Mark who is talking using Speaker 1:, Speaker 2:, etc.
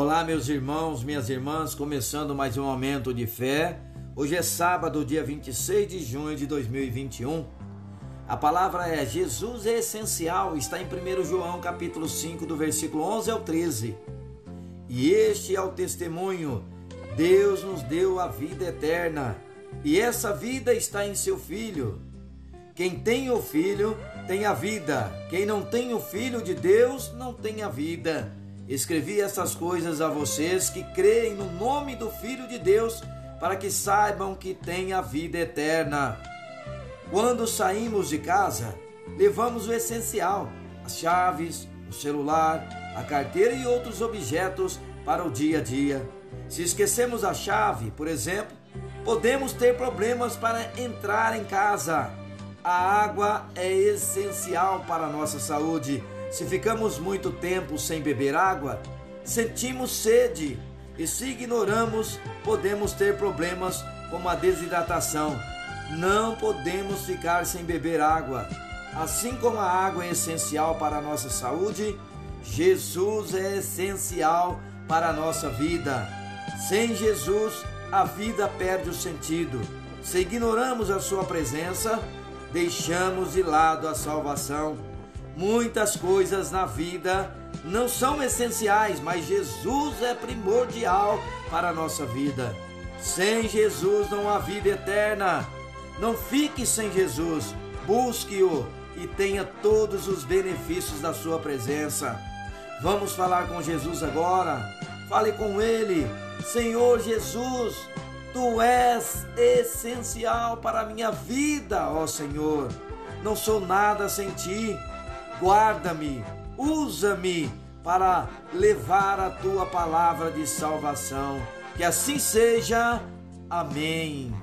Speaker 1: Olá, meus irmãos, minhas irmãs, começando mais um momento de fé. Hoje é sábado, dia 26 de junho de 2021. A palavra é Jesus é essencial, está em 1 João capítulo 5, do versículo 11 ao 13. E este é o testemunho: Deus nos deu a vida eterna, e essa vida está em seu Filho. Quem tem o Filho tem a vida, quem não tem o Filho de Deus não tem a vida. Escrevi essas coisas a vocês que creem no nome do Filho de Deus, para que saibam que têm a vida eterna. Quando saímos de casa, levamos o essencial: as chaves, o celular, a carteira e outros objetos para o dia a dia. Se esquecemos a chave, por exemplo, podemos ter problemas para entrar em casa. A água é essencial para a nossa saúde se ficamos muito tempo sem beber água, sentimos sede e se ignoramos, podemos ter problemas como a desidratação. Não podemos ficar sem beber água. Assim como a água é essencial para a nossa saúde, Jesus é essencial para a nossa vida. Sem Jesus, a vida perde o sentido. Se ignoramos a Sua presença, deixamos de lado a salvação. Muitas coisas na vida não são essenciais, mas Jesus é primordial para a nossa vida. Sem Jesus não há vida eterna. Não fique sem Jesus, busque-o e tenha todos os benefícios da sua presença. Vamos falar com Jesus agora. Fale com ele. Senhor Jesus, tu és essencial para a minha vida, ó Senhor. Não sou nada sem ti guarda-me, usa-me para levar a tua palavra de salvação. Que assim seja. Amém.